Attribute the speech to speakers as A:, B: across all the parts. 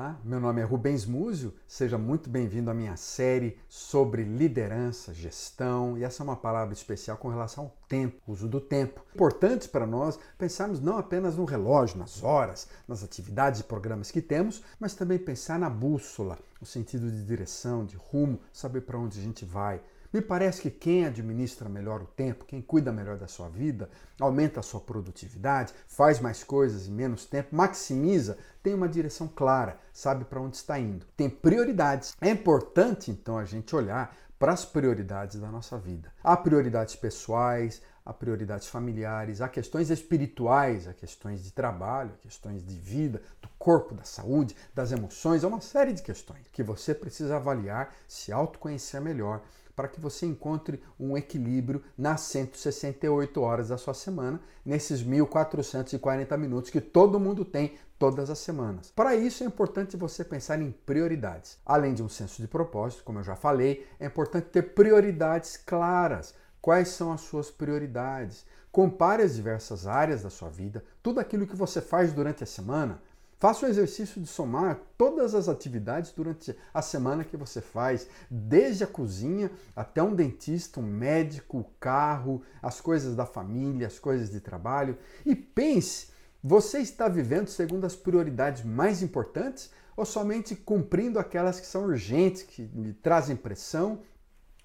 A: Olá, meu nome é Rubens Múzio, seja muito bem-vindo à minha série sobre liderança, gestão, e essa é uma palavra especial com relação ao tempo, uso do tempo. Importante para nós pensarmos não apenas no relógio, nas horas, nas atividades e programas que temos, mas também pensar na bússola, no sentido de direção, de rumo, saber para onde a gente vai. Me parece que quem administra melhor o tempo, quem cuida melhor da sua vida, aumenta a sua produtividade, faz mais coisas em menos tempo, maximiza, tem uma direção clara, sabe para onde está indo, tem prioridades. É importante então a gente olhar para as prioridades da nossa vida. Há prioridades pessoais, há prioridades familiares, há questões espirituais, há questões de trabalho, há questões de vida, do corpo, da saúde, das emoções, há uma série de questões que você precisa avaliar, se autoconhecer melhor para que você encontre um equilíbrio nas 168 horas da sua semana, nesses 1440 minutos que todo mundo tem todas as semanas. Para isso é importante você pensar em prioridades. Além de um senso de propósito, como eu já falei, é importante ter prioridades claras. Quais são as suas prioridades? Compare as diversas áreas da sua vida, tudo aquilo que você faz durante a semana, Faça o exercício de somar todas as atividades durante a semana que você faz, desde a cozinha até um dentista, um médico, o carro, as coisas da família, as coisas de trabalho. E pense: você está vivendo segundo as prioridades mais importantes ou somente cumprindo aquelas que são urgentes, que lhe trazem pressão?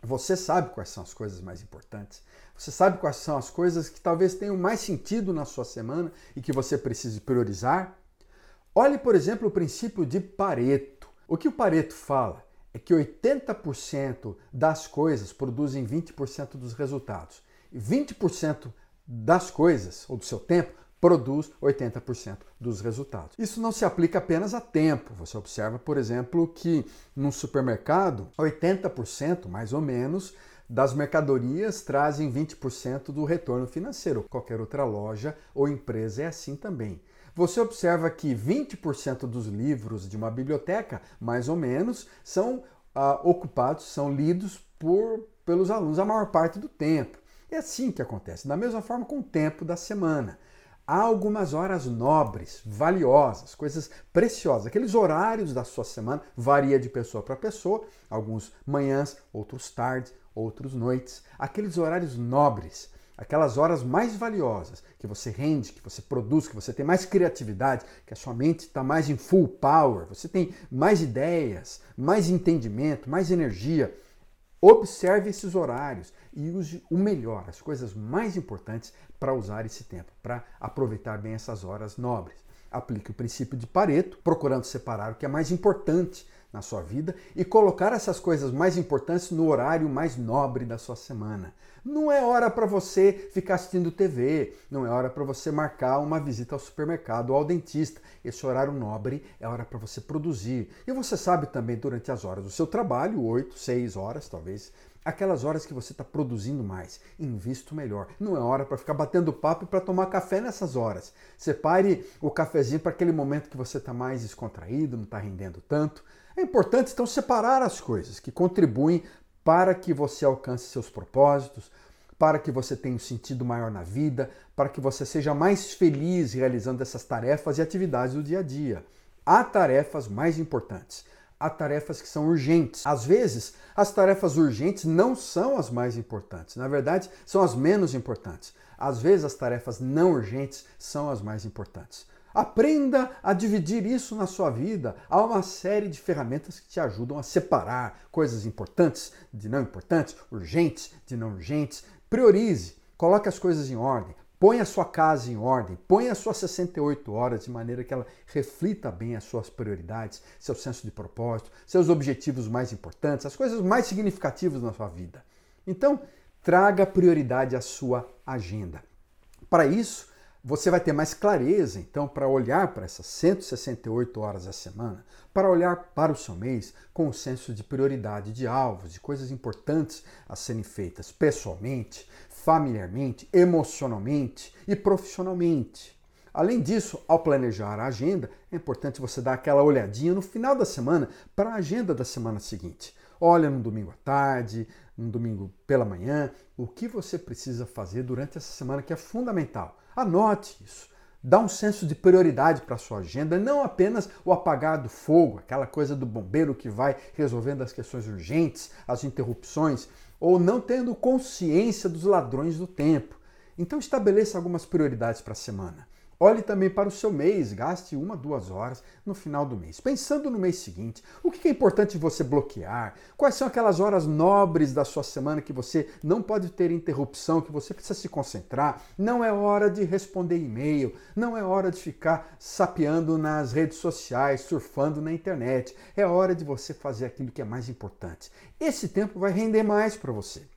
A: Você sabe quais são as coisas mais importantes. Você sabe quais são as coisas que talvez tenham mais sentido na sua semana e que você precise priorizar? Olhe, por exemplo, o princípio de Pareto. O que o Pareto fala é que 80% das coisas produzem 20% dos resultados. E 20% das coisas, ou do seu tempo, produz 80% dos resultados. Isso não se aplica apenas a tempo. Você observa, por exemplo, que num supermercado, 80% mais ou menos das mercadorias trazem 20% do retorno financeiro. Qualquer outra loja ou empresa é assim também você observa que 20% dos livros de uma biblioteca, mais ou menos, são ah, ocupados, são lidos por, pelos alunos a maior parte do tempo. É assim que acontece, da mesma forma com o tempo da semana. Há algumas horas nobres, valiosas, coisas preciosas. Aqueles horários da sua semana varia de pessoa para pessoa, alguns manhãs, outros tardes, outros noites. Aqueles horários nobres aquelas horas mais valiosas, que você rende, que você produz, que você tem mais criatividade, que a sua mente está mais em full power, você tem mais ideias, mais entendimento, mais energia. Observe esses horários e use o melhor, as coisas mais importantes para usar esse tempo, para aproveitar bem essas horas nobres. Aplique o princípio de Pareto, procurando separar o que é mais importante na sua vida e colocar essas coisas mais importantes no horário mais nobre da sua semana. Não é hora para você ficar assistindo TV, não é hora para você marcar uma visita ao supermercado ou ao dentista. Esse horário nobre é hora para você produzir. E você sabe também durante as horas do seu trabalho, 8, 6 horas talvez, aquelas horas que você está produzindo mais, invisto melhor. Não é hora para ficar batendo papo e para tomar café nessas horas. Separe o cafezinho para aquele momento que você está mais descontraído, não está rendendo tanto. É importante então separar as coisas que contribuem para que você alcance seus propósitos, para que você tenha um sentido maior na vida, para que você seja mais feliz realizando essas tarefas e atividades do dia a dia. Há tarefas mais importantes, há tarefas que são urgentes. Às vezes, as tarefas urgentes não são as mais importantes, na verdade, são as menos importantes. Às vezes, as tarefas não urgentes são as mais importantes. Aprenda a dividir isso na sua vida. Há uma série de ferramentas que te ajudam a separar coisas importantes de não importantes, urgentes de não urgentes. Priorize, coloque as coisas em ordem. Põe a sua casa em ordem, põe as suas 68 horas de maneira que ela reflita bem as suas prioridades, seu senso de propósito, seus objetivos mais importantes, as coisas mais significativas na sua vida. Então, traga prioridade à sua agenda. Para isso, você vai ter mais clareza, então, para olhar para essas 168 horas da semana, para olhar para o seu mês com o senso de prioridade, de alvos, de coisas importantes a serem feitas pessoalmente, familiarmente, emocionalmente e profissionalmente. Além disso, ao planejar a agenda, é importante você dar aquela olhadinha no final da semana para a agenda da semana seguinte. Olha no domingo à tarde, no domingo pela manhã, o que você precisa fazer durante essa semana que é fundamental. Anote isso. Dá um senso de prioridade para a sua agenda, não apenas o apagar do fogo, aquela coisa do bombeiro que vai resolvendo as questões urgentes, as interrupções, ou não tendo consciência dos ladrões do tempo. Então estabeleça algumas prioridades para a semana. Olhe também para o seu mês, gaste uma, duas horas no final do mês. Pensando no mês seguinte, o que é importante você bloquear? Quais são aquelas horas nobres da sua semana que você não pode ter interrupção, que você precisa se concentrar? Não é hora de responder e-mail, não é hora de ficar sapeando nas redes sociais, surfando na internet. É hora de você fazer aquilo que é mais importante. Esse tempo vai render mais para você.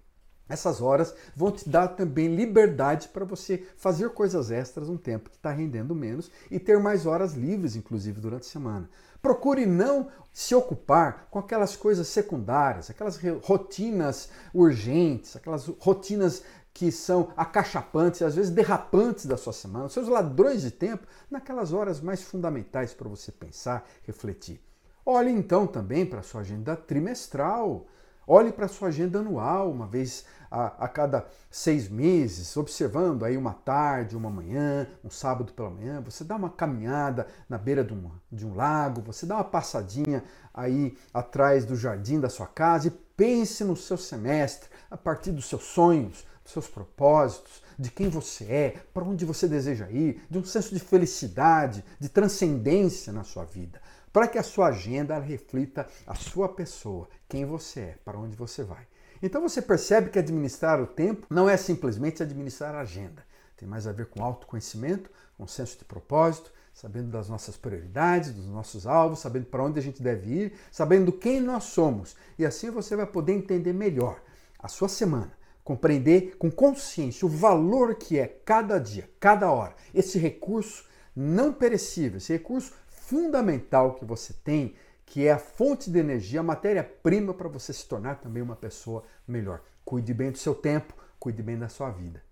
A: Essas horas vão te dar também liberdade para você fazer coisas extras um tempo que está rendendo menos e ter mais horas livres, inclusive, durante a semana. Procure não se ocupar com aquelas coisas secundárias, aquelas rotinas urgentes, aquelas rotinas que são acachapantes, às vezes derrapantes da sua semana, seus ladrões de tempo, naquelas horas mais fundamentais para você pensar, refletir. Olhe então também para a sua agenda trimestral. Olhe para a sua agenda anual, uma vez a, a, cada seis meses, observando aí uma tarde, uma manhã, um sábado pela manhã, você dá uma caminhada na beira de um, de um lago, você dá uma passadinha aí atrás do jardim da sua casa e pense no seu semestre, a partir dos seus sonhos, dos seus propósitos, de quem você é, para onde você deseja ir, de um senso de felicidade, de transcendência na sua vida para que a sua agenda reflita a sua pessoa, quem você é, para onde você vai. Então você percebe que administrar o tempo não é simplesmente administrar a agenda. Tem mais a ver com autoconhecimento, com senso de propósito, sabendo das nossas prioridades, dos nossos alvos, sabendo para onde a gente deve ir, sabendo quem nós somos. E assim você vai poder entender melhor a sua semana, compreender com consciência o valor que é cada dia, cada hora, esse recurso não perecível, esse recurso fundamental que você tem, que é a fonte de energia, a matéria-prima para você se tornar também uma pessoa melhor. Cuide bem do seu tempo, cuide bem da sua vida.